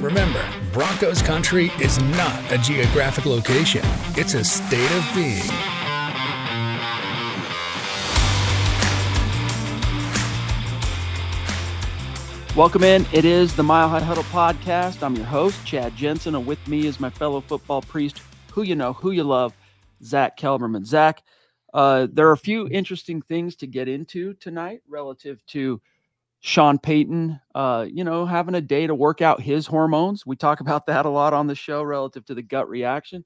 Remember, Broncos country is not a geographic location, it's a state of being. Welcome in. It is the Mile High Huddle podcast. I'm your host, Chad Jensen, and with me is my fellow football priest, who you know, who you love, Zack Kelberman. Zach, uh, there are a few interesting things to get into tonight relative to Sean Payton, uh, you know, having a day to work out his hormones. We talk about that a lot on the show relative to the gut reaction.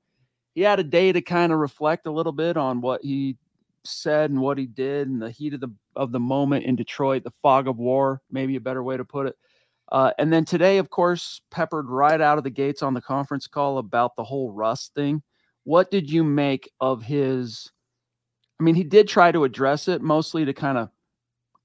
He had a day to kind of reflect a little bit on what he said and what he did in the heat of the of the moment in Detroit, the fog of war, maybe a better way to put it. Uh, and then today, of course, peppered right out of the gates on the conference call about the whole Russ thing. What did you make of his? I mean, he did try to address it mostly to kind of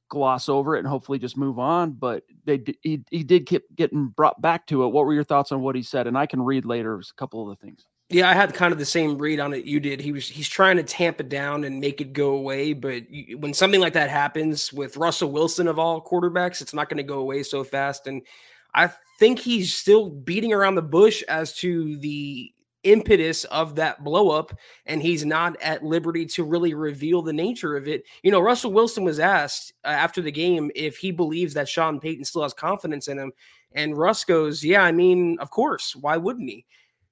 gloss over it and hopefully just move on. But they he, he did keep getting brought back to it. What were your thoughts on what he said? And I can read later a couple of the things. Yeah, I had kind of the same read on it you did. He was he's trying to tamp it down and make it go away, but you, when something like that happens with Russell Wilson of all quarterbacks, it's not going to go away so fast. And I think he's still beating around the bush as to the impetus of that blow up and he's not at liberty to really reveal the nature of it. You know, Russell Wilson was asked uh, after the game if he believes that Sean Payton still has confidence in him and Russ goes, "Yeah, I mean, of course, why wouldn't he?"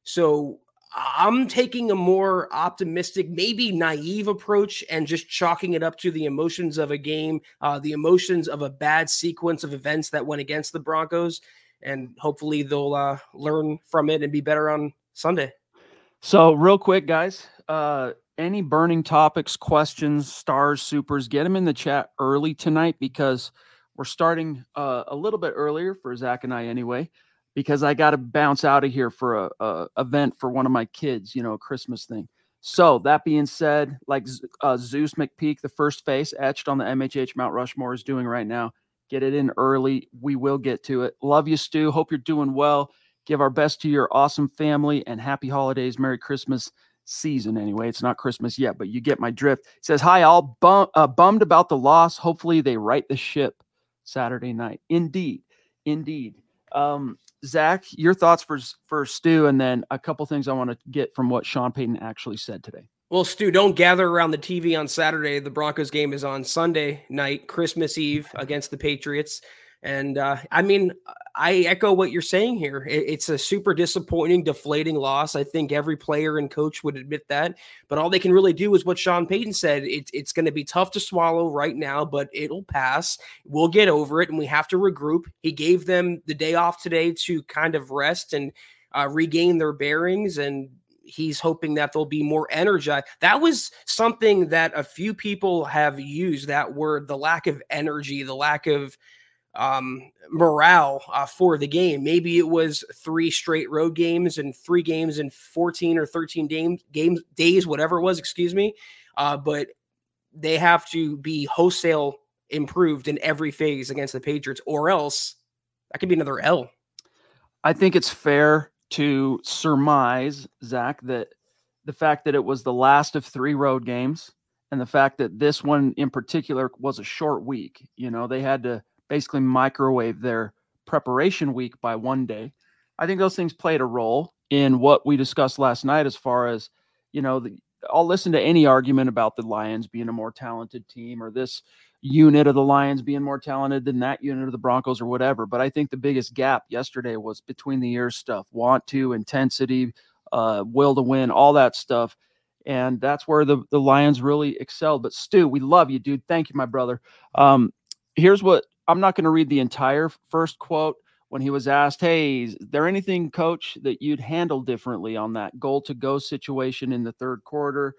So I'm taking a more optimistic, maybe naive approach and just chalking it up to the emotions of a game, uh, the emotions of a bad sequence of events that went against the Broncos. And hopefully they'll uh, learn from it and be better on Sunday. So, real quick, guys, uh, any burning topics, questions, stars, supers, get them in the chat early tonight because we're starting uh, a little bit earlier for Zach and I anyway because I got to bounce out of here for a, a, event for one of my kids, you know, a Christmas thing. So that being said, like uh, Zeus McPeak, the first face etched on the MHH Mount Rushmore is doing right now. Get it in early. We will get to it. Love you, Stu. Hope you're doing well. Give our best to your awesome family and happy holidays. Merry Christmas season. Anyway, it's not Christmas yet, but you get my drift. It says, Hi, all bum- uh, bummed about the loss. Hopefully they right the ship Saturday night. Indeed. Indeed. Um, Zach, your thoughts for for Stu, and then a couple things I want to get from what Sean Payton actually said today. Well, Stu, don't gather around the TV on Saturday. The Broncos game is on Sunday night, Christmas Eve against the Patriots. And uh, I mean, I echo what you're saying here. It, it's a super disappointing, deflating loss. I think every player and coach would admit that. But all they can really do is what Sean Payton said. It, it's going to be tough to swallow right now, but it'll pass. We'll get over it, and we have to regroup. He gave them the day off today to kind of rest and uh, regain their bearings and he's hoping that they'll be more energized. That was something that a few people have used that word the lack of energy, the lack of um, morale uh, for the game. Maybe it was three straight road games and three games in 14 or 13 game, games days, whatever it was, excuse me. Uh, but they have to be wholesale improved in every phase against the Patriots, or else that could be another L. I think it's fair to surmise, Zach, that the fact that it was the last of three road games and the fact that this one in particular was a short week, you know, they had to basically microwave their preparation week by one day. I think those things played a role in what we discussed last night as far as, you know, the, I'll listen to any argument about the Lions being a more talented team or this unit of the Lions being more talented than that unit of the Broncos or whatever. But I think the biggest gap yesterday was between the ears stuff, want to, intensity, uh, will to win, all that stuff. And that's where the, the Lions really excelled. But Stu, we love you, dude. Thank you, my brother. Um, here's what I'm not going to read the entire first quote when he was asked, Hey, is there anything, coach, that you'd handle differently on that goal to go situation in the third quarter?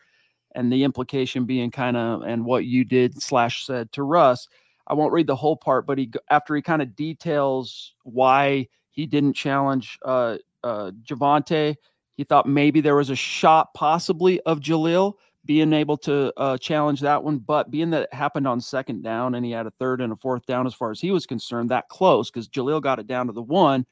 And the implication being kind of, and what you did slash said to Russ. I won't read the whole part, but he, after he kind of details why he didn't challenge uh, uh, Javonte, he thought maybe there was a shot possibly of Jaleel being able to uh, challenge that one. But being that it happened on second down and he had a third and a fourth down, as far as he was concerned, that close because Jaleel got it down to the one.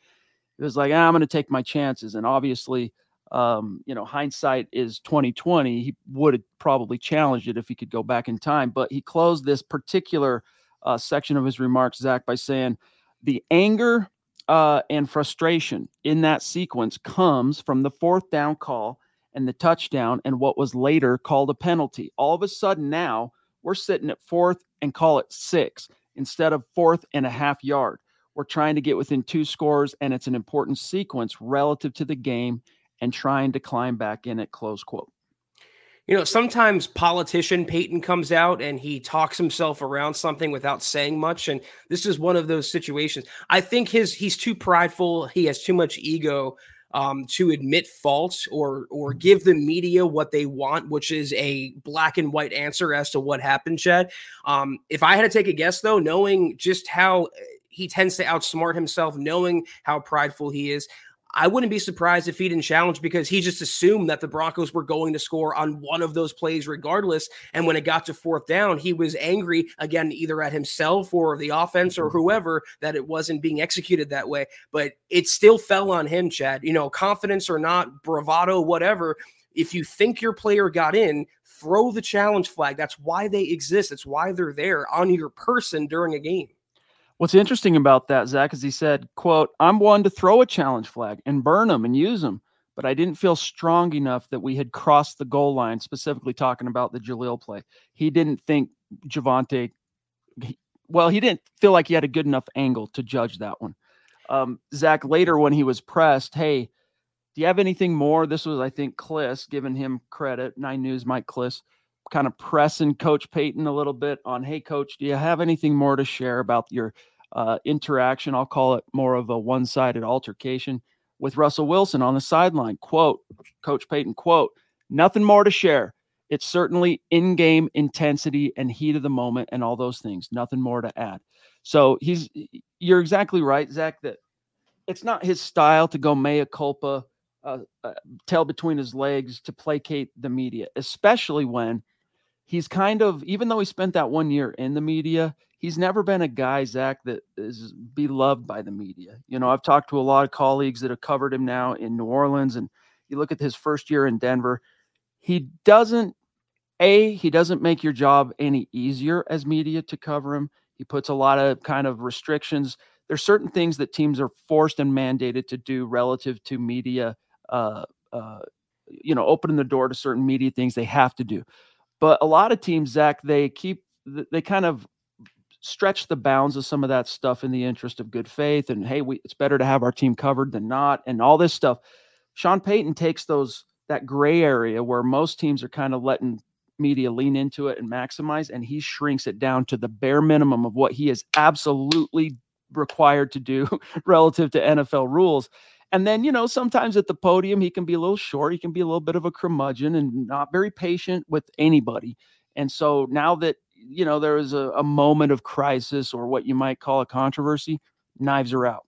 It was like, ah, I'm going to take my chances. And obviously, um, you know, hindsight is 2020. He would have probably challenged it if he could go back in time. But he closed this particular uh, section of his remarks, Zach, by saying the anger uh, and frustration in that sequence comes from the fourth down call and the touchdown and what was later called a penalty. All of a sudden now we're sitting at fourth and call it six instead of fourth and a half yard. We're trying to get within two scores, and it's an important sequence relative to the game and trying to climb back in at close quote. You know, sometimes politician Payton comes out and he talks himself around something without saying much, and this is one of those situations. I think his he's too prideful. He has too much ego um, to admit faults or or give the media what they want, which is a black and white answer as to what happened, Chad. Um, if I had to take a guess, though, knowing just how he tends to outsmart himself, knowing how prideful he is, I wouldn't be surprised if he didn't challenge because he just assumed that the Broncos were going to score on one of those plays regardless. And when it got to fourth down, he was angry again, either at himself or the offense or mm-hmm. whoever that it wasn't being executed that way. But it still fell on him, Chad. You know, confidence or not, bravado, whatever. If you think your player got in, throw the challenge flag. That's why they exist. That's why they're there on your person during a game. What's interesting about that, Zach, is he said, quote, I'm one to throw a challenge flag and burn them and use them, but I didn't feel strong enough that we had crossed the goal line, specifically talking about the Jaleel play. He didn't think Javonte, he, well, he didn't feel like he had a good enough angle to judge that one. Um, Zach, later when he was pressed, hey, do you have anything more? This was, I think, Klis giving him credit, Nine News, Mike Klis kind of pressing Coach Payton a little bit on, hey, Coach, do you have anything more to share about your uh, interaction? I'll call it more of a one sided altercation with Russell Wilson on the sideline. Quote, Coach Payton, quote, nothing more to share. It's certainly in game intensity and heat of the moment and all those things. Nothing more to add. So he's, you're exactly right, Zach, that it's not his style to go mea culpa, uh, uh, tail between his legs to placate the media, especially when he's kind of even though he spent that one year in the media he's never been a guy zach that is beloved by the media. You know i've talked to a lot of colleagues that have covered him now in new orleans and you look at his first year in denver he doesn't a he doesn't make your job any easier as media to cover him. He puts a lot of kind of restrictions. There's certain things that teams are forced and mandated to do relative to media uh, uh, you know opening the door to certain media things they have to do but a lot of teams, Zach, they keep they kind of stretch the bounds of some of that stuff in the interest of good faith and hey, we, it's better to have our team covered than not, and all this stuff. Sean Payton takes those that gray area where most teams are kind of letting media lean into it and maximize, and he shrinks it down to the bare minimum of what he is absolutely required to do relative to NFL rules. And then, you know, sometimes at the podium, he can be a little short. He can be a little bit of a curmudgeon and not very patient with anybody. And so now that, you know, there is a, a moment of crisis or what you might call a controversy, knives are out.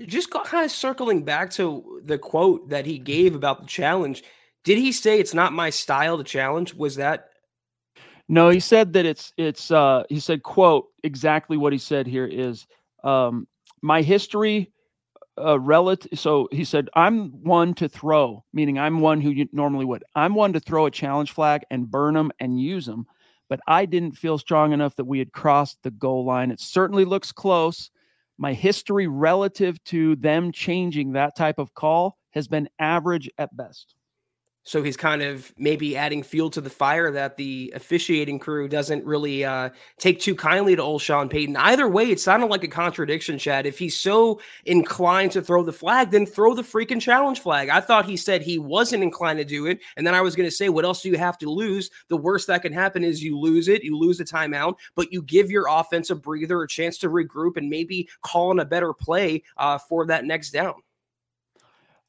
Just kind of circling back to the quote that he gave about the challenge. Did he say it's not my style to challenge? Was that no, he said that it's it's uh he said, quote, exactly what he said here is um my history a relative so he said i'm one to throw meaning i'm one who you normally would i'm one to throw a challenge flag and burn them and use them but I didn't feel strong enough that we had crossed the goal line. It certainly looks close. My history relative to them changing that type of call has been average at best. So he's kind of maybe adding fuel to the fire that the officiating crew doesn't really uh, take too kindly to old Sean Payton. Either way, it sounded like a contradiction, Chad. If he's so inclined to throw the flag, then throw the freaking challenge flag. I thought he said he wasn't inclined to do it. And then I was going to say, what else do you have to lose? The worst that can happen is you lose it, you lose a timeout, but you give your offense a breather, a chance to regroup, and maybe call in a better play uh, for that next down.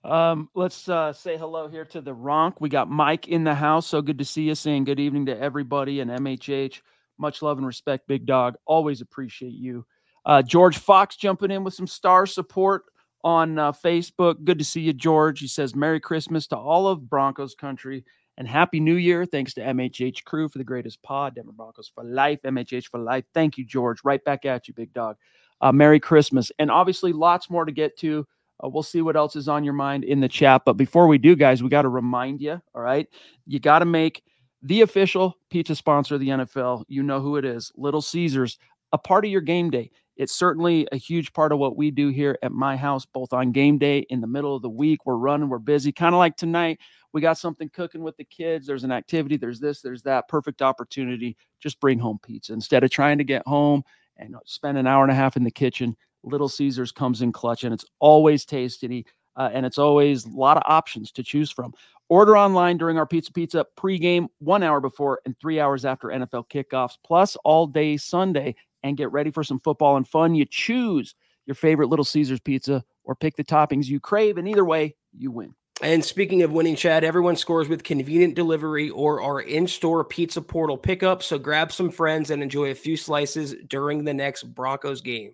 Um, let's uh, say hello here to the Ronk. We got Mike in the house. So good to see you. Saying good evening to everybody and MHH. Much love and respect, Big Dog. Always appreciate you. Uh, George Fox jumping in with some star support on uh, Facebook. Good to see you, George. He says Merry Christmas to all of Broncos country and Happy New Year. Thanks to MHH crew for the greatest pod. Denver Broncos for life. MHH for life. Thank you, George. Right back at you, Big Dog. Uh, Merry Christmas. And obviously, lots more to get to. Uh, we'll see what else is on your mind in the chat. But before we do, guys, we got to remind you, all right, you got to make the official pizza sponsor of the NFL. You know who it is Little Caesars, a part of your game day. It's certainly a huge part of what we do here at my house, both on game day, in the middle of the week. We're running, we're busy, kind of like tonight. We got something cooking with the kids. There's an activity, there's this, there's that. Perfect opportunity. Just bring home pizza instead of trying to get home and spend an hour and a half in the kitchen. Little Caesars comes in clutch, and it's always tasty. Uh, and it's always a lot of options to choose from. Order online during our Pizza Pizza pregame, one hour before and three hours after NFL kickoffs, plus all day Sunday, and get ready for some football and fun. You choose your favorite Little Caesars pizza or pick the toppings you crave, and either way, you win. And speaking of winning, Chad, everyone scores with convenient delivery or our in store pizza portal pickup. So grab some friends and enjoy a few slices during the next Broncos game.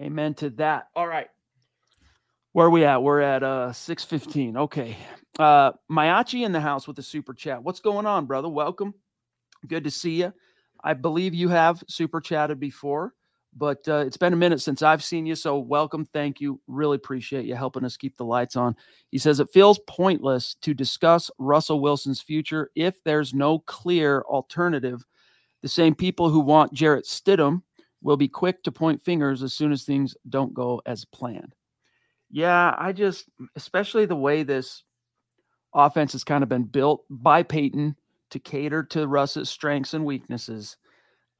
Amen to that. All right. Where are we at? We're at uh 615. Okay. Uh Mayachi in the house with a super chat. What's going on, brother? Welcome. Good to see you. I believe you have super chatted before, but uh, it's been a minute since I've seen you. So welcome. Thank you. Really appreciate you helping us keep the lights on. He says it feels pointless to discuss Russell Wilson's future if there's no clear alternative. The same people who want Jarrett Stidham will be quick to point fingers as soon as things don't go as planned. Yeah, I just, especially the way this offense has kind of been built by Payton to cater to Russ's strengths and weaknesses.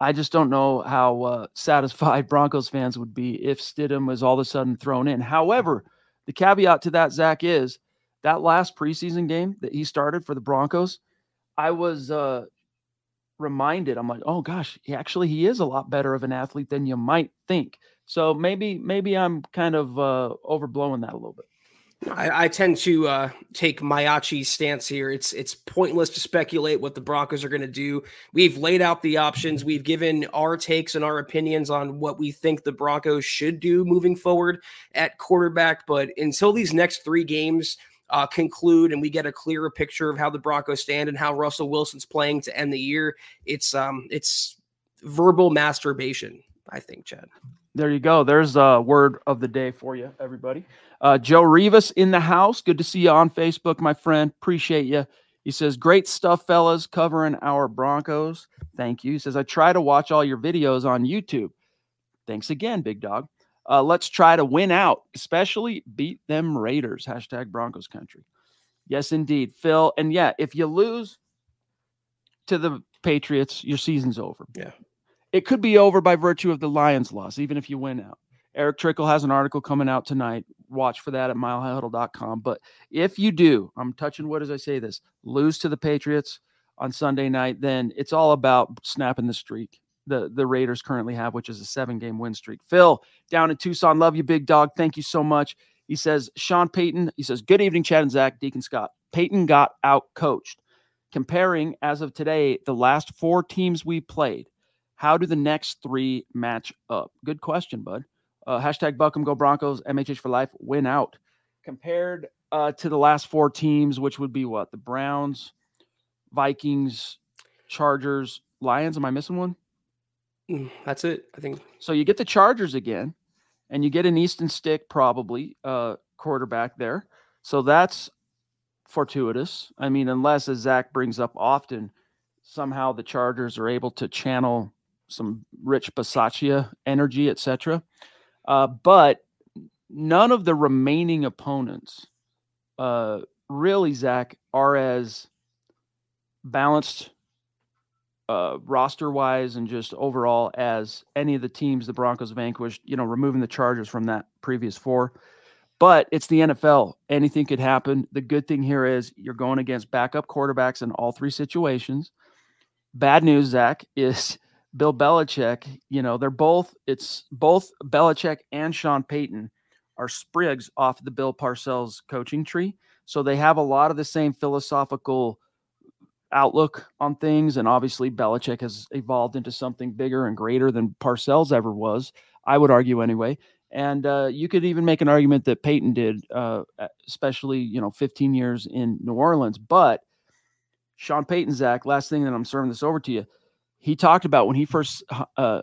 I just don't know how uh, satisfied Broncos fans would be if Stidham was all of a sudden thrown in. However, the caveat to that, Zach, is that last preseason game that he started for the Broncos, I was uh, reminded. I'm like, oh gosh, he actually he is a lot better of an athlete than you might think. So maybe maybe I'm kind of uh, overblowing that a little bit. I, I, tend to uh, take Mayachi's stance here. It's it's pointless to speculate what the Broncos are going to do. We've laid out the options. We've given our takes and our opinions on what we think the Broncos should do moving forward at quarterback. But until these next three games uh, conclude and we get a clearer picture of how the Broncos stand and how Russell Wilson's playing to end the year, it's um it's verbal masturbation. I think, Chad. There you go. There's a word of the day for you, everybody. Uh, Joe Rivas in the house. Good to see you on Facebook, my friend. Appreciate you. He says, Great stuff, fellas, covering our Broncos. Thank you. He says, I try to watch all your videos on YouTube. Thanks again, big dog. Uh, let's try to win out, especially beat them Raiders. Hashtag Broncos country. Yes, indeed, Phil. And yeah, if you lose to the Patriots, your season's over. Yeah. It could be over by virtue of the Lions loss, even if you win out. Eric Trickle has an article coming out tonight. Watch for that at milehighhuddle.com. But if you do, I'm touching wood as I say this, lose to the Patriots on Sunday night, then it's all about snapping the streak the the Raiders currently have, which is a seven game win streak. Phil down in Tucson, love you, big dog. Thank you so much. He says Sean Payton. He says good evening, Chad and Zach, Deacon Scott. Payton got out coached. Comparing as of today, the last four teams we played, how do the next three match up? Good question, bud. Uh, hashtag Buckham Go Broncos, MHH for life, win out. Compared uh, to the last four teams, which would be what? The Browns, Vikings, Chargers, Lions. Am I missing one? Mm, that's it. I think. So you get the Chargers again, and you get an Easton Stick probably uh, quarterback there. So that's fortuitous. I mean, unless as Zach brings up often, somehow the Chargers are able to channel some Rich Bisaccia energy, etc. Uh, but none of the remaining opponents, uh, really, Zach, are as balanced uh, roster wise and just overall as any of the teams the Broncos vanquished, you know, removing the Chargers from that previous four. But it's the NFL. Anything could happen. The good thing here is you're going against backup quarterbacks in all three situations. Bad news, Zach, is Bill Belichick, you know, they're both, it's both Belichick and Sean Payton are sprigs off the Bill Parcells coaching tree. So they have a lot of the same philosophical outlook on things. And obviously, Belichick has evolved into something bigger and greater than Parcells ever was, I would argue anyway. And uh, you could even make an argument that Payton did, uh, especially, you know, 15 years in New Orleans. But Sean Payton, Zach, last thing that I'm serving this over to you he talked about when he first uh,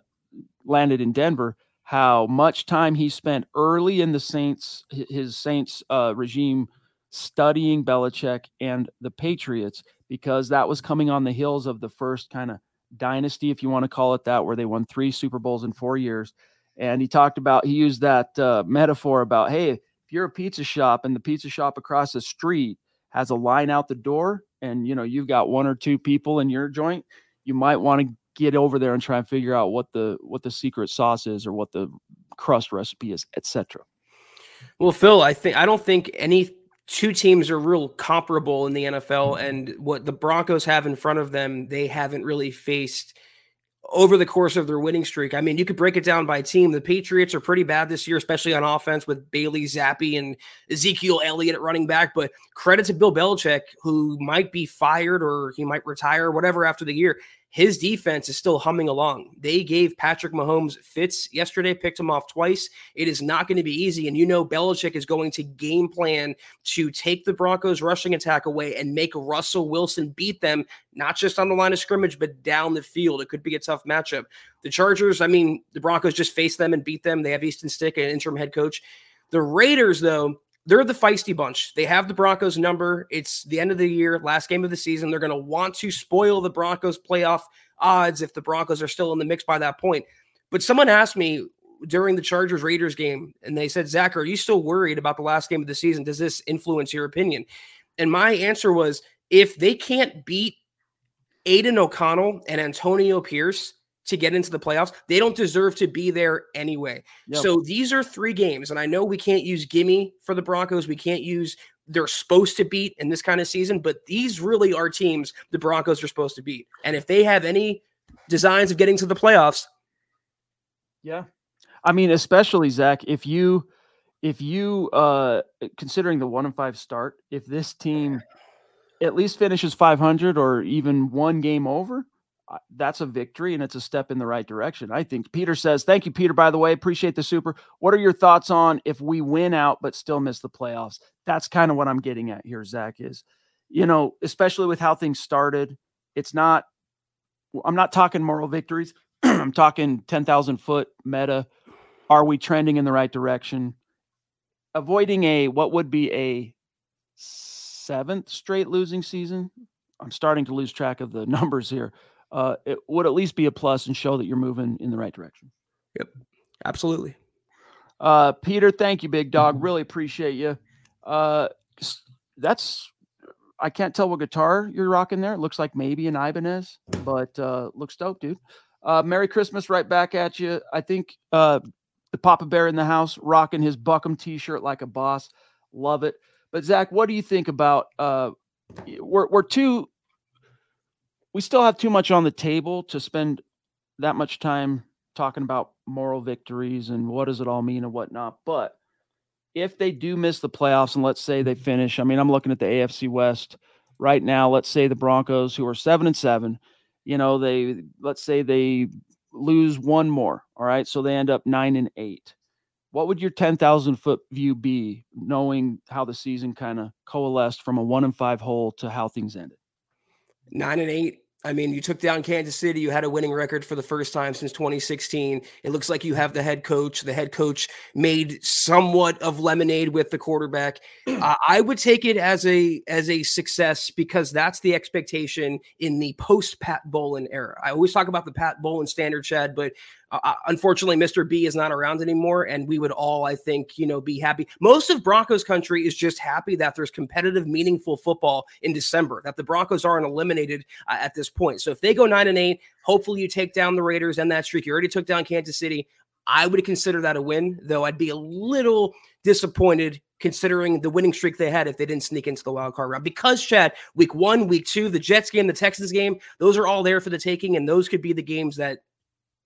landed in Denver how much time he spent early in the Saints his Saints uh, regime studying Belichick and the Patriots because that was coming on the heels of the first kind of dynasty, if you want to call it that, where they won three Super Bowls in four years. And he talked about he used that uh, metaphor about hey, if you're a pizza shop and the pizza shop across the street has a line out the door, and you know you've got one or two people in your joint, you might want to get over there and try and figure out what the what the secret sauce is or what the crust recipe is, etc. Well, Phil, I think I don't think any two teams are real comparable in the NFL, mm-hmm. and what the Broncos have in front of them, they haven't really faced over the course of their winning streak. I mean, you could break it down by team. The Patriots are pretty bad this year, especially on offense with Bailey Zappe and Ezekiel Elliott at running back. But credit to Bill Belichick, who might be fired or he might retire, whatever, after the year his defense is still humming along. They gave Patrick Mahomes fits yesterday, picked him off twice. It is not going to be easy. And you know, Belichick is going to game plan to take the Broncos' rushing attack away and make Russell Wilson beat them, not just on the line of scrimmage, but down the field. It could be a tough matchup. The Chargers, I mean, the Broncos just faced them and beat them. They have Easton Stick, an interim head coach. The Raiders, though, they're the feisty bunch. They have the Broncos number. It's the end of the year, last game of the season. They're going to want to spoil the Broncos playoff odds if the Broncos are still in the mix by that point. But someone asked me during the Chargers Raiders game, and they said, Zach, are you still worried about the last game of the season? Does this influence your opinion? And my answer was if they can't beat Aidan O'Connell and Antonio Pierce, to get into the playoffs, they don't deserve to be there anyway. Yep. So these are three games, and I know we can't use gimme for the Broncos. We can't use they're supposed to beat in this kind of season, but these really are teams the Broncos are supposed to beat. And if they have any designs of getting to the playoffs, yeah, I mean, especially Zach, if you if you uh considering the one and five start, if this team at least finishes 500 or even one game over, that's a victory and it's a step in the right direction. I think Peter says, Thank you, Peter, by the way. Appreciate the super. What are your thoughts on if we win out but still miss the playoffs? That's kind of what I'm getting at here, Zach, is, you know, especially with how things started, it's not, I'm not talking moral victories. I'm talking 10,000 foot meta. Are we trending in the right direction? Avoiding a, what would be a seventh straight losing season. I'm starting to lose track of the numbers here uh, it would at least be a plus and show that you're moving in the right direction. Yep, absolutely. Uh, Peter, thank you, big dog. Mm-hmm. Really appreciate you. Uh, that's I can't tell what guitar you're rocking there. It looks like maybe an Ibanez, but uh, looks dope, dude. Uh, Merry Christmas, right back at you. I think uh, the Papa Bear in the house rocking his Buckham T-shirt like a boss. Love it. But Zach, what do you think about? Uh, we're we're two we still have too much on the table to spend that much time talking about moral victories and what does it all mean and whatnot. But if they do miss the playoffs and let's say they finish, I mean, I'm looking at the AFC West right now. Let's say the Broncos, who are seven and seven, you know, they let's say they lose one more. All right. So they end up nine and eight. What would your 10,000 foot view be, knowing how the season kind of coalesced from a one and five hole to how things ended? Nine and eight I mean, you took down Kansas City. You had a winning record for the first time since 2016. It looks like you have the head coach. The head coach made somewhat of lemonade with the quarterback. Uh, I would take it as a as a success because that's the expectation in the post Pat Bowlen era. I always talk about the Pat Bowlen standard, Chad, but uh, uh, unfortunately, Mr. B is not around anymore, and we would all, I think, you know, be happy. Most of Broncos country is just happy that there's competitive, meaningful football in December. That the Broncos aren't eliminated uh, at this point. So if they go nine and eight, hopefully you take down the Raiders and that streak. You already took down Kansas City. I would consider that a win, though I'd be a little disappointed considering the winning streak they had if they didn't sneak into the wild card round. Because Chad, week one, week two, the Jets game, the Texans game, those are all there for the taking, and those could be the games that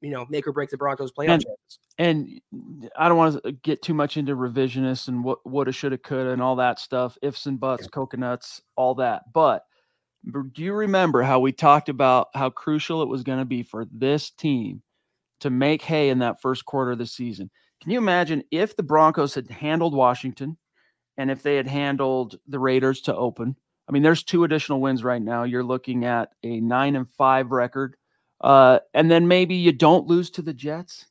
you know make or break the Broncos playoff and, chances. And uh, I don't want to uh, get too much into revisionists and what woulda, shoulda, coulda, and all that stuff, ifs and buts, yeah. coconuts, all that. But do you remember how we talked about how crucial it was going to be for this team to make hay in that first quarter of the season? Can you imagine if the Broncos had handled Washington and if they had handled the Raiders to open? I mean, there's two additional wins right now. You're looking at a nine and five record uh, and then maybe you don't lose to the Jets.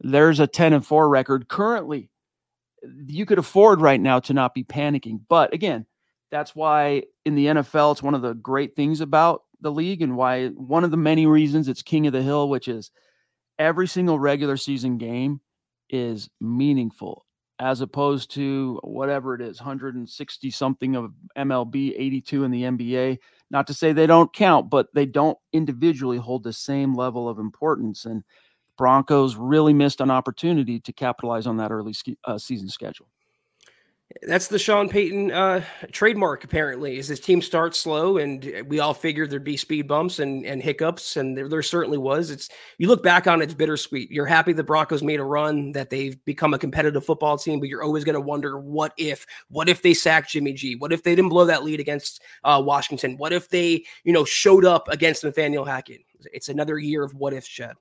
There's a 10 and 4 record currently. You could afford right now to not be panicking. But again, that's why in the NFL, it's one of the great things about the league and why one of the many reasons it's king of the hill, which is every single regular season game is meaningful as opposed to whatever it is 160 something of MLB, 82 in the NBA. Not to say they don't count, but they don't individually hold the same level of importance. And Broncos really missed an opportunity to capitalize on that early uh, season schedule. That's the Sean Payton uh, trademark, apparently, is his team starts slow, and we all figured there'd be speed bumps and, and hiccups, and there, there, certainly was. It's you look back on it, it's bittersweet. You're happy the Broncos made a run, that they've become a competitive football team, but you're always going to wonder, what if? What if they sacked Jimmy G? What if they didn't blow that lead against uh, Washington? What if they, you know, showed up against Nathaniel Hackett? It's another year of what if, Chad.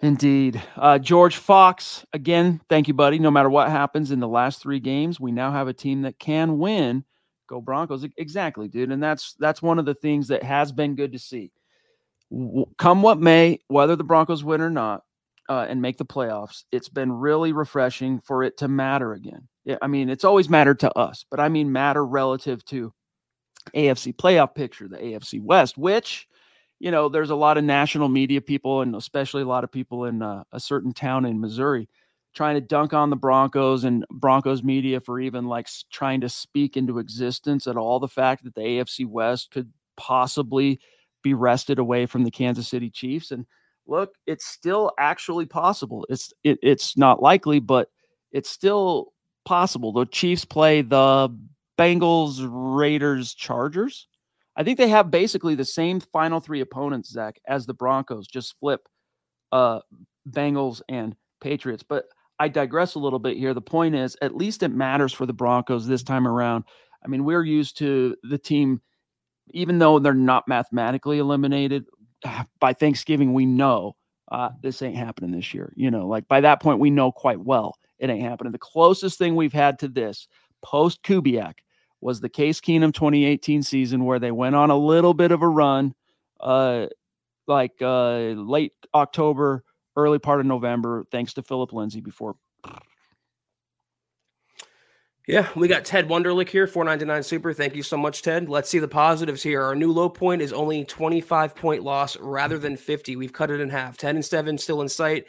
Indeed. Uh, George Fox, again, thank you, buddy. No matter what happens in the last three games, we now have a team that can win. Go Broncos. Exactly, dude. And that's that's one of the things that has been good to see. Come what may, whether the Broncos win or not, uh, and make the playoffs, it's been really refreshing for it to matter again. Yeah, I mean, it's always mattered to us, but I mean matter relative to AFC playoff picture, the AFC West, which you know, there's a lot of national media people, and especially a lot of people in uh, a certain town in Missouri, trying to dunk on the Broncos and Broncos media for even like trying to speak into existence at all the fact that the AFC West could possibly be wrested away from the Kansas City Chiefs. And look, it's still actually possible. It's it, it's not likely, but it's still possible. The Chiefs play the Bengals, Raiders, Chargers. I think they have basically the same final three opponents, Zach, as the Broncos. Just flip uh, Bengals and Patriots. But I digress a little bit here. The point is, at least it matters for the Broncos this time around. I mean, we're used to the team, even though they're not mathematically eliminated, by Thanksgiving, we know uh, this ain't happening this year. You know, like by that point, we know quite well it ain't happening. The closest thing we've had to this post Kubiak was the Case Keenum 2018 season where they went on a little bit of a run, uh, like uh, late October, early part of November, thanks to Phillip Lindsay before yeah, we got Ted Wunderlich here, 499 Super. Thank you so much, Ted. Let's see the positives here. Our new low point is only 25 point loss rather than 50. We've cut it in half. 10 and 7 still in sight.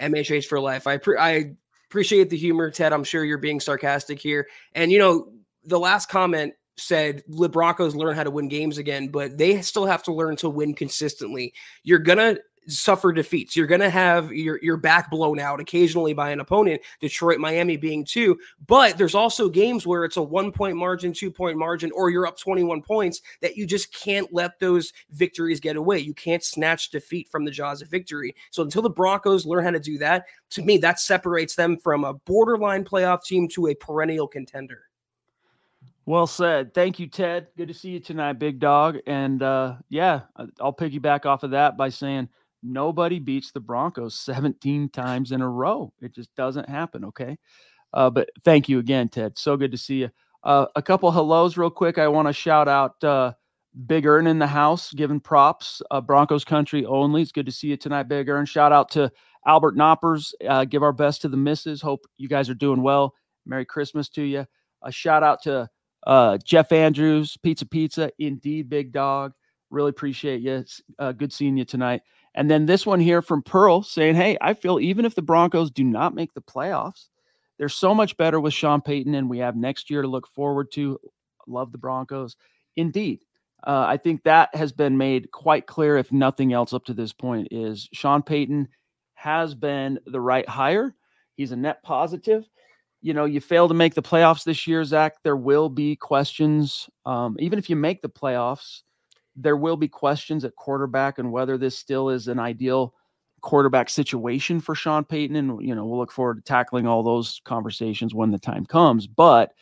MHH for life. I pre- I appreciate the humor, Ted. I'm sure you're being sarcastic here. And you know, the last comment said the Broncos learn how to win games again, but they still have to learn to win consistently. You're gonna suffer defeats. You're to have your your back blown out occasionally by an opponent, Detroit, Miami being two, but there's also games where it's a 1 point margin, 2 point margin or you're up 21 points that you just can't let those victories get away. You can't snatch defeat from the jaws of victory. So until the Broncos learn how to do that, to me that separates them from a borderline playoff team to a perennial contender. Well said. Thank you, Ted. Good to see you tonight, big dog. And uh, yeah, I'll piggyback off of that by saying Nobody beats the Broncos 17 times in a row. It just doesn't happen. Okay. Uh, but thank you again, Ted. So good to see you. Uh, a couple hellos, real quick. I want to shout out uh, Big Earn in the house, giving props. Uh, Broncos country only. It's good to see you tonight, Big Earn. Shout out to Albert Knoppers. Uh, give our best to the misses. Hope you guys are doing well. Merry Christmas to you. A shout out to uh, Jeff Andrews, Pizza Pizza. Indeed, Big Dog. Really appreciate you. Uh, good seeing you tonight. And then this one here from Pearl saying, Hey, I feel even if the Broncos do not make the playoffs, they're so much better with Sean Payton, and we have next year to look forward to. Love the Broncos. Indeed. Uh, I think that has been made quite clear, if nothing else up to this point, is Sean Payton has been the right hire. He's a net positive. You know, you fail to make the playoffs this year, Zach. There will be questions. Um, even if you make the playoffs, there will be questions at quarterback and whether this still is an ideal quarterback situation for Sean Payton. And, you know, we'll look forward to tackling all those conversations when the time comes. But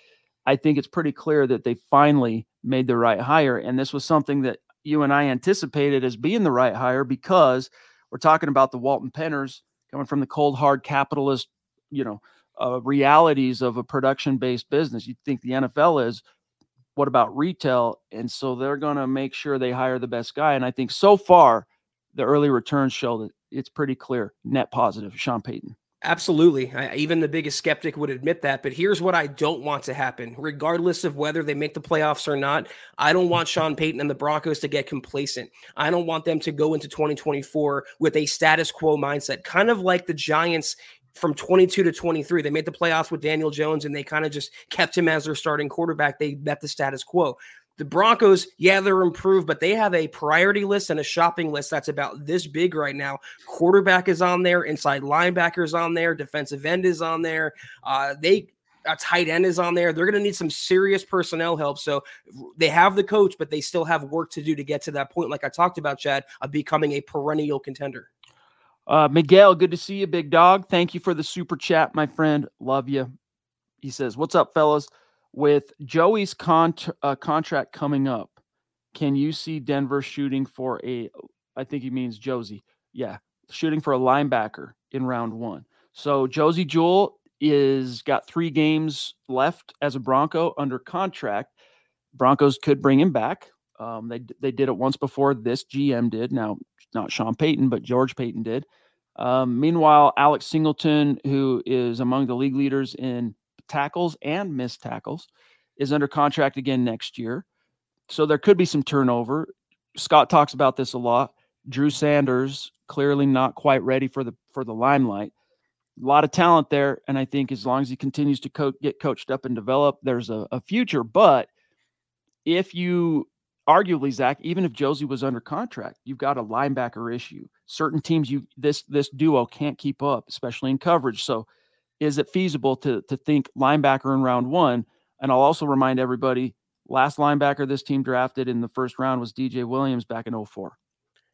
I think it's pretty clear that they finally made the right hire. And this was something that you and I anticipated as being the right hire because we're talking about the Walton Penners coming from the cold, hard capitalist, you know, uh, realities of a production based business. You think the NFL is what about retail? And so they're going to make sure they hire the best guy. And I think so far, the early returns show that it's pretty clear net positive, Sean Payton. Absolutely. I, even the biggest skeptic would admit that. But here's what I don't want to happen, regardless of whether they make the playoffs or not. I don't want Sean Payton and the Broncos to get complacent. I don't want them to go into 2024 with a status quo mindset, kind of like the Giants from 22 to 23. They made the playoffs with Daniel Jones and they kind of just kept him as their starting quarterback. They met the status quo. The Broncos, yeah, they're improved, but they have a priority list and a shopping list that's about this big right now. Quarterback is on there, inside linebackers on there, defensive end is on there. Uh, they a tight end is on there. They're going to need some serious personnel help. So they have the coach, but they still have work to do to get to that point, like I talked about, Chad, of becoming a perennial contender. Uh, Miguel, good to see you, big dog. Thank you for the super chat, my friend. Love you. He says, What's up, fellas? With Joey's con- uh, contract coming up, can you see Denver shooting for a, I think he means Josey. Yeah, shooting for a linebacker in round one. So Josey Jewell is got three games left as a Bronco under contract. Broncos could bring him back. Um, they they did it once before. This GM did. Now not Sean Payton, but George Paton did. Um, meanwhile, Alex Singleton, who is among the league leaders in tackles and missed tackles, is under contract again next year. So there could be some turnover. Scott talks about this a lot. Drew Sanders clearly not quite ready for the for the limelight. A lot of talent there, and I think as long as he continues to co- get coached up and develop, there's a, a future. But if you arguably, Zach, even if Josey was under contract, you've got a linebacker issue. Certain teams, you this this duo can't keep up, especially in coverage. So, is it feasible to to think linebacker in round one? And I'll also remind everybody, last linebacker this team drafted in the first round was DJ Williams back in 04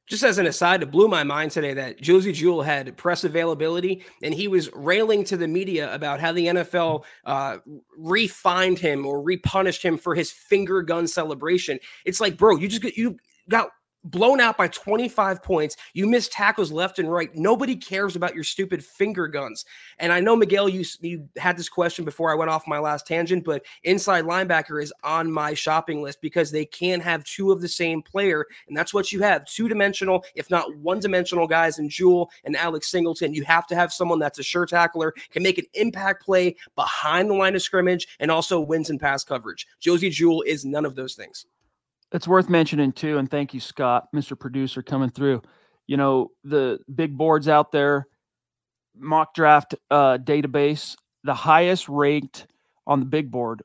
just as an aside, it blew my mind today that Josey Jewell had press availability and he was railing to the media about how the NFL uh, refined him or repunished him for his finger gun celebration. It's like, bro, you just you got blown out by 25 points. You miss tackles left and right. Nobody cares about your stupid finger guns. And I know Miguel, you you had this question before I went off my last tangent, but inside linebacker is on my shopping list because they can have two of the same player, and that's what you have: two dimensional, if not one dimensional guys in Jewell and Alex Singleton. You have to have someone that's a sure tackler, can make an impact play behind the line of scrimmage, and also wins in pass coverage. Josey Jewell is none of those things. It's worth mentioning too, and thank you, Scott, Mr. Producer, coming through. You know, the big boards out there, mock draft uh, database, the highest ranked on the big board,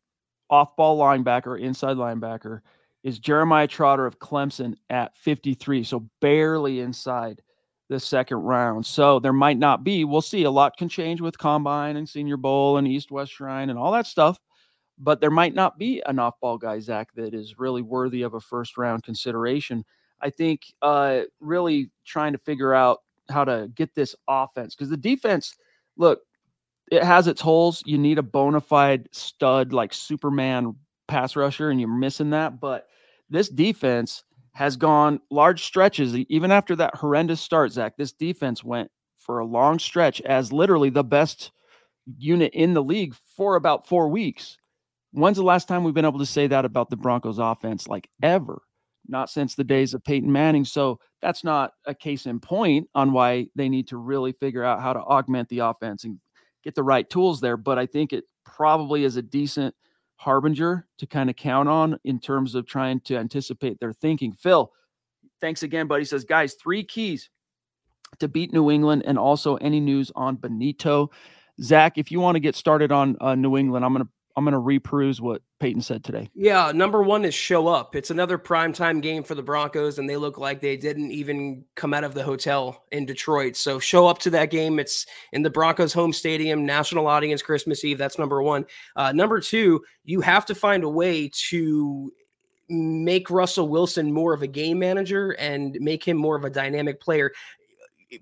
off ball linebacker, inside linebacker, is Jeremiah Trotter of Clemson at 53. So barely inside the second round. So there might not be, we'll see. A lot can change with Combine and Senior Bowl and East West Shrine and all that stuff but there might not be an off ball guy, Zach, that is really worthy of a first round consideration. I think uh, really trying to figure out how to get this offense because the defense, look, it has its holes. You need a bona fide stud like Superman pass rusher, and you're missing that. But this defense has gone large stretches, even after that horrendous start, Zach. This defense went for a long stretch as literally the best unit in the league for about four weeks. When's the last time we've been able to say that about the Broncos offense? Like ever. Not since the days of Peyton Manning. So that's not a case in point on why they need to really figure out how to augment the offense and get the right tools there. But I think it probably is a decent harbinger to kind of count on in terms of trying to anticipate their thinking. Phil, thanks again, buddy. Says, guys, three keys to beat New England and also any news on Bonitto. Zach, if you want to get started on uh, New England, I'm going to I'm going to reperuse what Payton said today. Yeah, number one is show up. It's another primetime game for the Broncos, and they look like they didn't even come out of the hotel in Detroit. So show up to that game. It's in the Broncos' home stadium, national audience, Christmas Eve. That's number one. Uh, number two, you have to find a way to make Russell Wilson more of a game manager and make him more of a dynamic player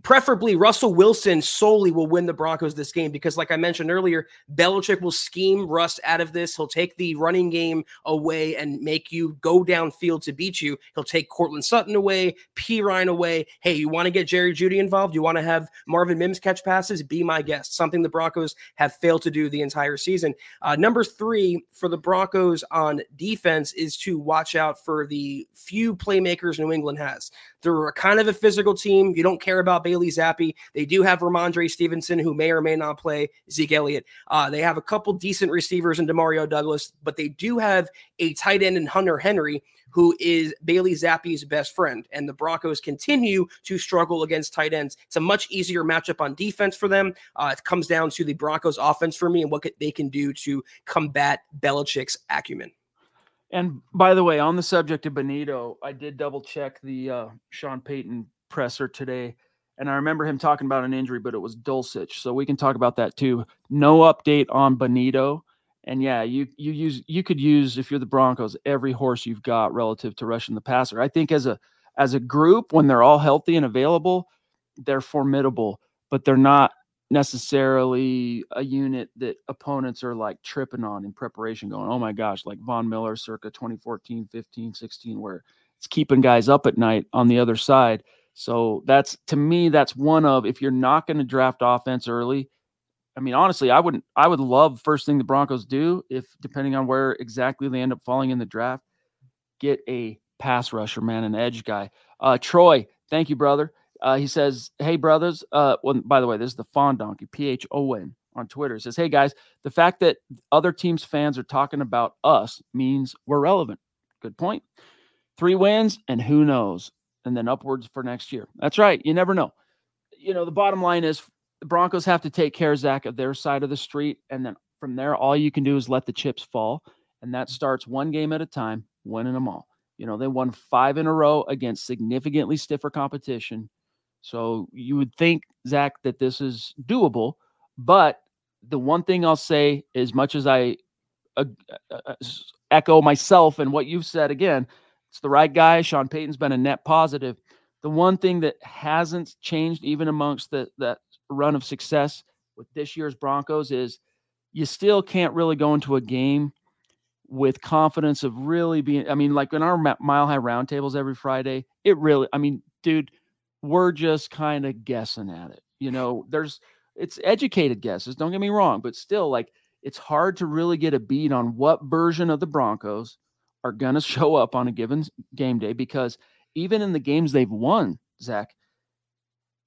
preferably Russell Wilson solely will win the Broncos this game because, like I mentioned earlier, Belichick will scheme Russ out of this. He'll take the running game away and make you go downfield to beat you. He'll take Courtland Sutton away, P. Ryan away. Hey, you want to get Jerry Jeudy involved? You want to have Marvin Mims catch passes? Be my guest. Something the Broncos have failed to do the entire season. Uh, number three for the Broncos on defense is to watch out for the few playmakers New England has. They're kind of a physical team. You don't care about Bailey Zappe. They do have Rhamondre Stevenson, who may or may not play Zeke Elliott. Uh, they have a couple decent receivers in Demario Douglas, but they do have a tight end in Hunter Henry, who is Bailey Zappe's best friend. And the Broncos continue to struggle against tight ends. It's a much easier matchup on defense for them. Uh, it comes down to the Broncos offense for me and what they can do to combat Belichick's acumen. And by the way, on the subject of Bonitto, I did double check the uh, Sean Payton presser today, and I remember him talking about an injury, but it was Dulcich, so we can talk about that too. No update on Bonitto, and yeah, you you use you could use if you're the Broncos every horse you've got relative to rushing the passer. I think as a as a group, when they're all healthy and available, they're formidable, but they're not necessarily a unit that opponents are like tripping on in preparation, going, oh my gosh, like Von Miller circa 2014, 15, 16, where it's keeping guys up at night on the other side. So that's to me, that's one of if you're not going to draft offense early. I mean, honestly, I wouldn't. I would love first thing the Broncos do if, depending on where exactly they end up falling in the draft, get a pass rusher, man, an edge guy. Uh, Troy, thank you, brother. Uh, he says, "Hey brothers." Uh, well, by the way, this is the Fawn Donkey, P H O N on Twitter. Says, "Hey guys, the fact that other teams' fans are talking about us means we're relevant." Good point. Three wins, and who knows, and then upwards for next year. That's right. You never know. You know, the bottom line is the Broncos have to take care, Zach, of their side of the street, and then from there, all you can do is let the chips fall, and that starts one game at a time, winning them all. You know, they won five in a row against significantly stiffer competition. So you would think, Zach, that this is doable. But the one thing I'll say, as much as I uh, uh, echo myself and what you've said again, it's the right guy. Sean Payton's been a net positive. The one thing that hasn't changed, even amongst the that run of success with this year's Broncos, is you still can't really go into a game with confidence of really being. I mean, like in our mile high roundtables every Friday, it really. I mean, dude, we're just kind of guessing at it. You know, there's it's educated guesses. Don't get me wrong, but still, like it's hard to really get a beat on what version of the Broncos are going to show up on a given game day because even in the games they've won, Zach,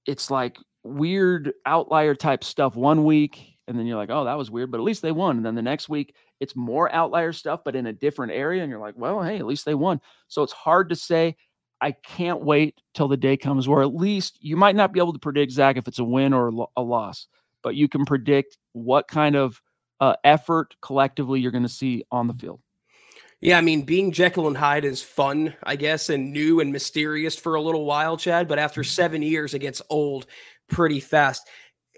it's like weird outlier type stuff one week. And then you're like, oh, that was weird, but at least they won. And then the next week, it's more outlier stuff, but in a different area. And you're like, well, hey, at least they won. So it's hard to say. I can't wait till the day comes where at least you might not be able to predict, Zach, if it's a win or a loss, but you can predict what kind of uh, effort collectively you're going to see on the field. Yeah, I mean, being Jekyll and Hyde is fun, I guess, and new and mysterious for a little while, Chad. But after mm-hmm. seven years, it gets old pretty fast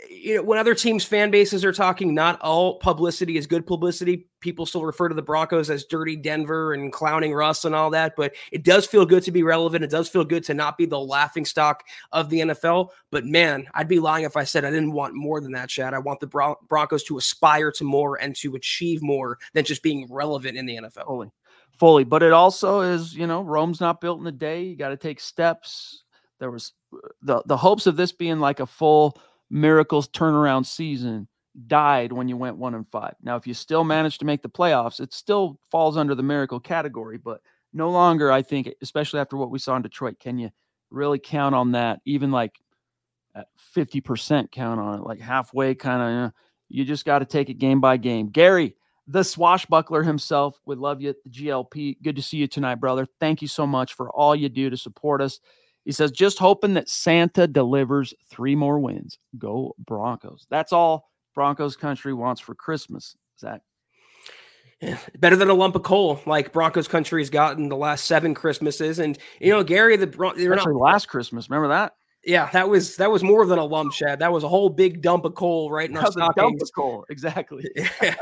you know, when other teams' fan bases are talking, not all publicity is good publicity. People still refer to the Broncos as dirty Denver and clowning Russ and all that, but it does feel good to be relevant. It does feel good to not be the laughing stock of the NFL. But man, I'd be lying if I said I didn't want more than that, Chad. I want the Bron- Broncos to aspire to more and to achieve more than just being relevant in the NFL. Fully. Fully. But it also is, you know, Rome's not built in a day. You got to take steps. There was uh, the the hopes of this being like a full – miracles turnaround season died when you went one and five. Now, if you still manage to make the playoffs, it still falls under the miracle category, but no longer, I think, especially after what we saw in Detroit, can you really count on that? Even like uh, 50% count on it, like halfway kind of, you, know, you just got to take it game by game. Gary, the swashbuckler himself, would love you, the GLP. Good to see you tonight, brother. Thank you so much for all you do to support us. He says, just hoping that Santa delivers three more wins. Go Broncos. That's all Broncos country wants for Christmas. Zach. Yeah, better than a lump of coal, like Broncos country has gotten the last seven Christmases. And you know, Gary, the they're Actually, not last Christmas. Remember that? Yeah, that was that was more than a lump, Chad. That was a whole big dump of coal right in our stockings. Dump of coal, exactly. yeah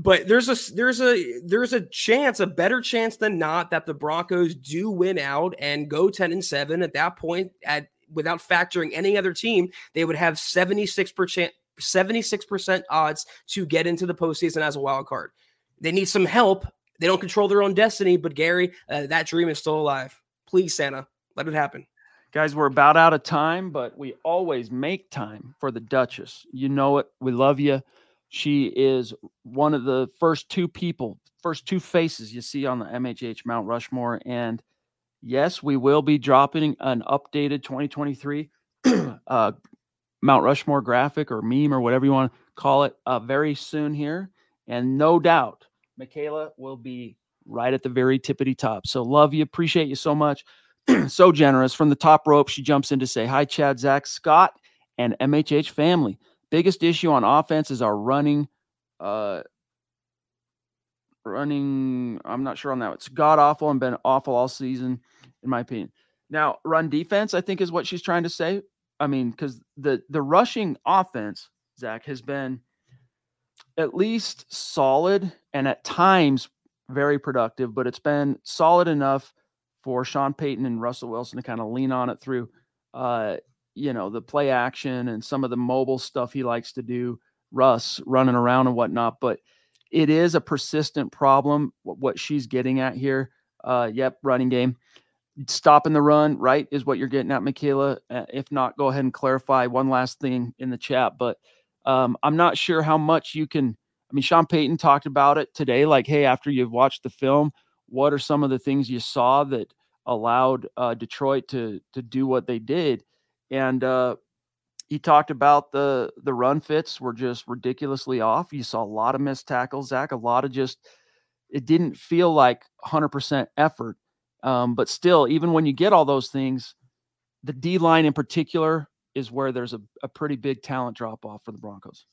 but there's a there's a there's a chance, a better chance than not, that the Broncos do win out and go 10 and 7. At that point, at without factoring any other team, they would have 76% 76% odds to get into the postseason as a wild card. They need some help. They don't control their own destiny, but Gary, uh, that dream is still alive. Please, Santa, let it happen. Guys, we're about out of time, but we always make time for the Duchess. You know it. We love you. She is one of the first two people, first two faces you see on the MHH Mount Rushmore. And yes, we will be dropping an updated 2023 uh, Mount Rushmore graphic or meme or whatever you want to call it uh, very soon here. And no doubt, Michaela will be right at the very tippity top. So love you. Appreciate you so much. so generous. From the top rope, she jumps in to say, Hi, Chad, Zach, Scott, and MHH family. Biggest issue on offense is our running. Uh, running, I'm not sure on that. It's god awful and been awful all season, in my opinion. Now, run defense, I think, is what she's trying to say. I mean, because the the rushing offense, Zach, has been at least solid and at times very productive, but it's been solid enough for Sean Payton and Russell Wilson to kind of lean on it through. Uh, you know, the play action and some of the mobile stuff he likes to do, Russ running around and whatnot. But it is a persistent problem, what she's getting at here. Uh, yep, running game. Stopping the run, right, is what you're getting at, Michaela. Uh, if not, go ahead and clarify one last thing in the chat. But um, I'm not sure how much you can. I mean, Sean Payton talked about it today. Like, hey, after you've watched the film, what are some of the things you saw that allowed uh, Detroit to to do what they did? And uh, he talked about the the run fits were just ridiculously off. You saw a lot of missed tackles, Zach. A lot of just it didn't feel like 100% effort. Um, but still, even when you get all those things, the D line in particular is where there's a, a pretty big talent drop off for the Broncos.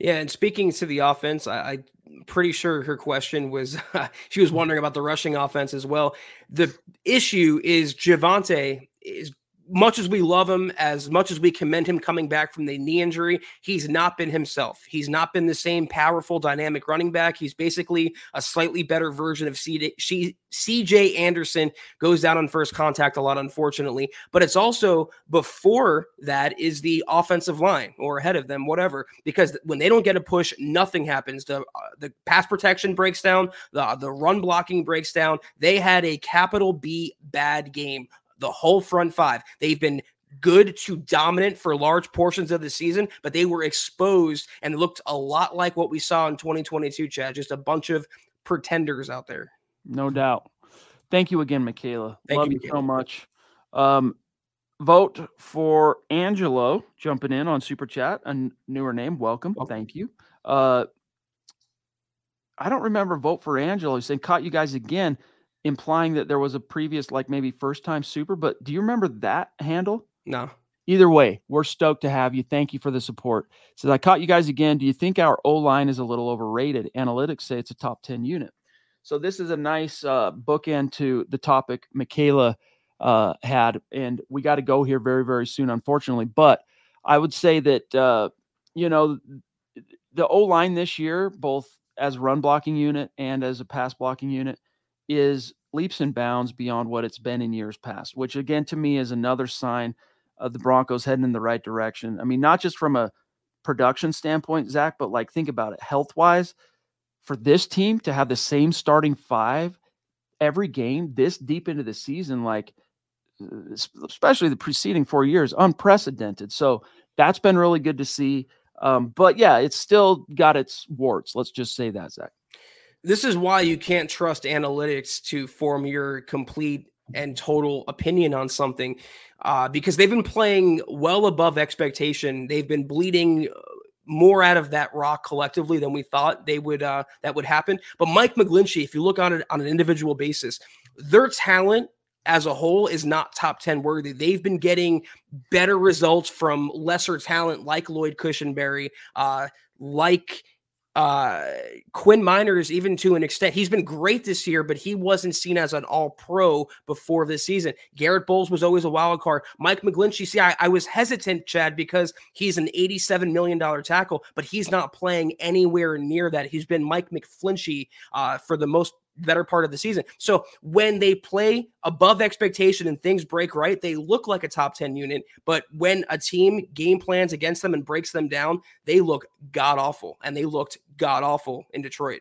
Yeah, and speaking to the offense, I, I'm pretty sure her question was she was wondering about the rushing offense as well. The issue is Javonte is much as we love him, as much as we commend him coming back from the knee injury, he's not been himself. He's not been the same powerful, dynamic running back. He's basically a slightly better version of CJ Anderson, goes down on first contact a lot, unfortunately. But it's also before that is the offensive line or ahead of them, whatever, because when they don't get a push, nothing happens. The, uh, the pass protection breaks down, the, the run blocking breaks down. They had a capital B bad game the whole front five. They've been good to dominant for large portions of the season, but they were exposed and looked a lot like what we saw in 2022, Chad. Just a bunch of pretenders out there. No doubt. Thank you again, Michaela. Thank Love you, you, so much. Um, vote for Angelo jumping in on Super Chat, a newer name. Welcome. Welcome. Thank you. Uh, I don't remember vote for Angelo. He's saying caught you guys again implying that there was a previous, like maybe first time super. But do you remember that handle? No. Either way, we're stoked to have you. Thank you for the support. Says I caught you guys again. Do you think our O line is a little overrated? Analytics say it's a top 10 unit. So this is a nice uh, bookend to the topic Michaela uh, had, and we got to go here very, very soon, unfortunately. But I would say that uh, you know the O line this year, both as run blocking unit and as a pass blocking unit, is leaps and bounds beyond what it's been in years past, which again to me is another sign of the Broncos heading in the right direction. I mean, not just from a production standpoint, Zach, but like think about it health wise for this team to have the same starting five every game this deep into the season, like especially the preceding four years, unprecedented. So that's been really good to see. Um, but yeah, it's still got its warts. Let's just say that, Zach this is why you can't trust analytics to form your complete and total opinion on something uh, because they've been playing well above expectation. They've been bleeding uh, more out of that rock collectively than we thought they would uh, that would happen. But Mike McGlinchey, if you look on it on an individual basis, their talent as a whole is not top 10 worthy. They've been getting better results from lesser talent like Lloyd Cushenberry, uh, like uh Quinn Meinerz, even to an extent, he's been great this year, but he wasn't seen as an all pro before this season. Garett Bolles was always a wild card. Mike McGlinchey, see, I, I was hesitant, Chad, because he's an $87 million tackle, but he's not playing anywhere near that. He's been Mike McFlinchy uh, for the most better part of the season. So when they play above expectation and things break right, they look like a top 10 unit. But when a team game plans against them and breaks them down, they look god awful. And they looked god awful in Detroit.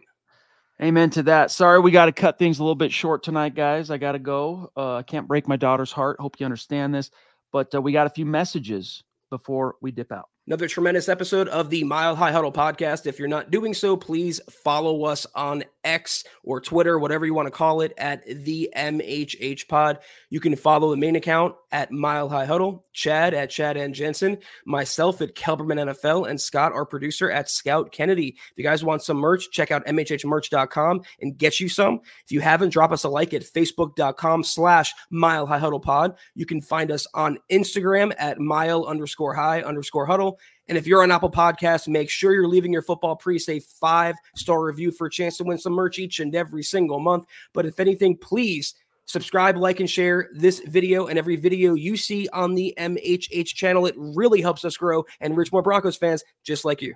Amen to that. Sorry, we got to cut things a little bit short tonight, guys. I got to go. Uh, I can't break my daughter's heart. Hope you understand this. But uh, we got a few messages before we dip out. Another tremendous episode of the Mile High Huddle podcast. If you're not doing so, please follow us on X or Twitter, whatever you want to call it, at the MHH Pod. You can follow the main account at Mile High Huddle, Chad at Chad and Jensen, myself at Kelberman NFL, and Scott, our producer, at Scout Kennedy. If you guys want some merch, check out MHHmerch.com and get you some. If you haven't, drop us a like at Facebook.com slash Mile High Huddle Pod. You can find us on Instagram at Mile underscore High underscore Huddle. And if you're on Apple Podcasts, make sure you're leaving your football priest a five star review for a chance to win some merch each and every single month. But if anything, please subscribe, like, and share this video and every video you see on the MHH channel. It really helps us grow and reach more Broncos fans just like you.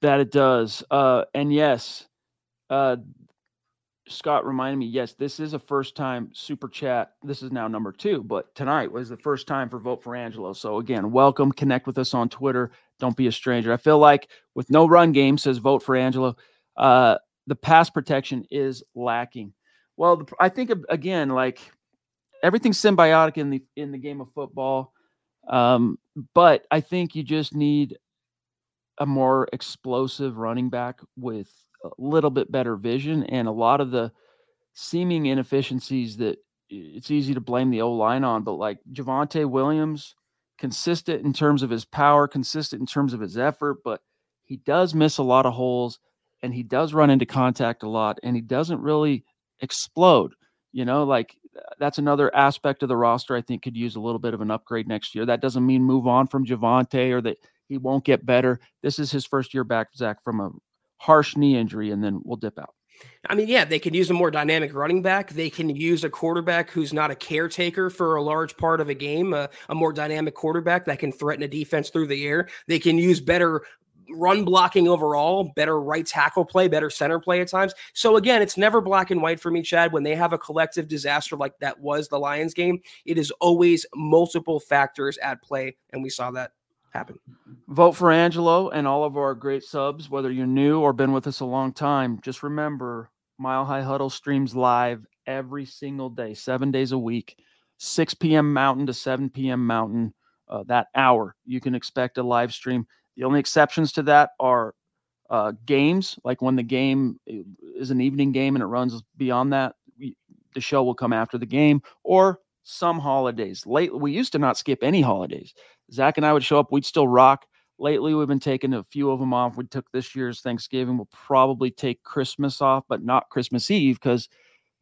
That it does. Uh, and yes, uh, Scott reminded me, yes, this is a first time super chat. This is now number two, but tonight was the first time for Vote for Angelo. So again, welcome. Connect with us on Twitter. Don't be a stranger. I feel like with no run game, says Vote for Angelo, uh, the pass protection is lacking. Well, I think again, like everything's symbiotic in the in the game of football, um, but I think you just need a more explosive running back with a little bit better vision and a lot of the seeming inefficiencies that it's easy to blame the O line on, but like Javonte Williams, consistent in terms of his power, consistent in terms of his effort, but he does miss a lot of holes and he does run into contact a lot and he doesn't really explode. You know, like uh, that's another aspect of the roster I think could use a little bit of an upgrade next year. That doesn't mean move on from Javonte or that He won't get better. This is his first year back, Zach, from a harsh knee injury, and then we'll dip out. I mean, yeah, they can use a more dynamic running back. They can use a quarterback who's not a caretaker for a large part of a game, a, a, more dynamic quarterback that can threaten a defense through the air. They can use better run blocking overall, better right tackle play, better center play at times. So again, it's never black and white for me, Chad. When they have a collective disaster like that was the Lions game, it is always multiple factors at play, and we saw that happen. Vote for Angelo and all of our great subs, whether you're new or been with us a long time. Just remember, Mile High Huddle streams live every single day, seven days a week, 6 p.m. Mountain to 7 p.m. Mountain. Uh, that hour, you can expect a live stream. The only exceptions to that are uh, games, like when the game is an evening game and it runs beyond that, we, the show will come after the game, or some holidays. Late, we used to not skip any holidays. Zach and I would show up, we'd still rock. Lately, we've been taking a few of them off. We took this year's Thanksgiving. We'll probably take Christmas off, but not Christmas Eve because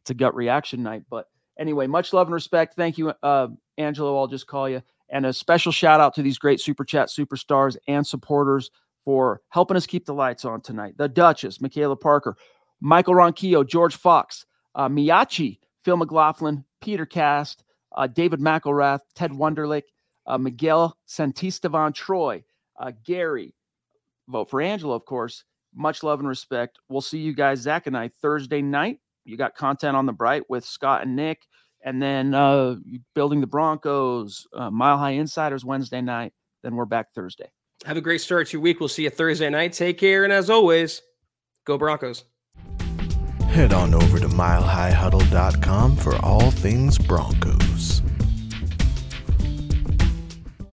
it's a gut reaction night. But anyway, much love and respect. Thank you, uh, Angelo. I'll just call you. And a special shout out to these great Super Chat superstars and supporters for helping us keep the lights on tonight. The Duchess, Michaela Parker, Michael Ronquillo, George Fox, uh, Miyachi, Phil McLaughlin, Peter Cast, uh, David McElrath, Ted Wunderlich, uh, Miguel Santistevan Troy, uh, Gary. Vote for Angela, of course. Much love and respect. We'll see you guys, Zach and I, Thursday night. You got content on the bright with Scott and Nick and then uh, building the Broncos, uh, Mile High Insiders Wednesday night. Then we're back Thursday. Have a great start to your week. We'll see you Thursday night. Take care, and as always, go Broncos. Head on over to milehighhuddle.com for all things Broncos.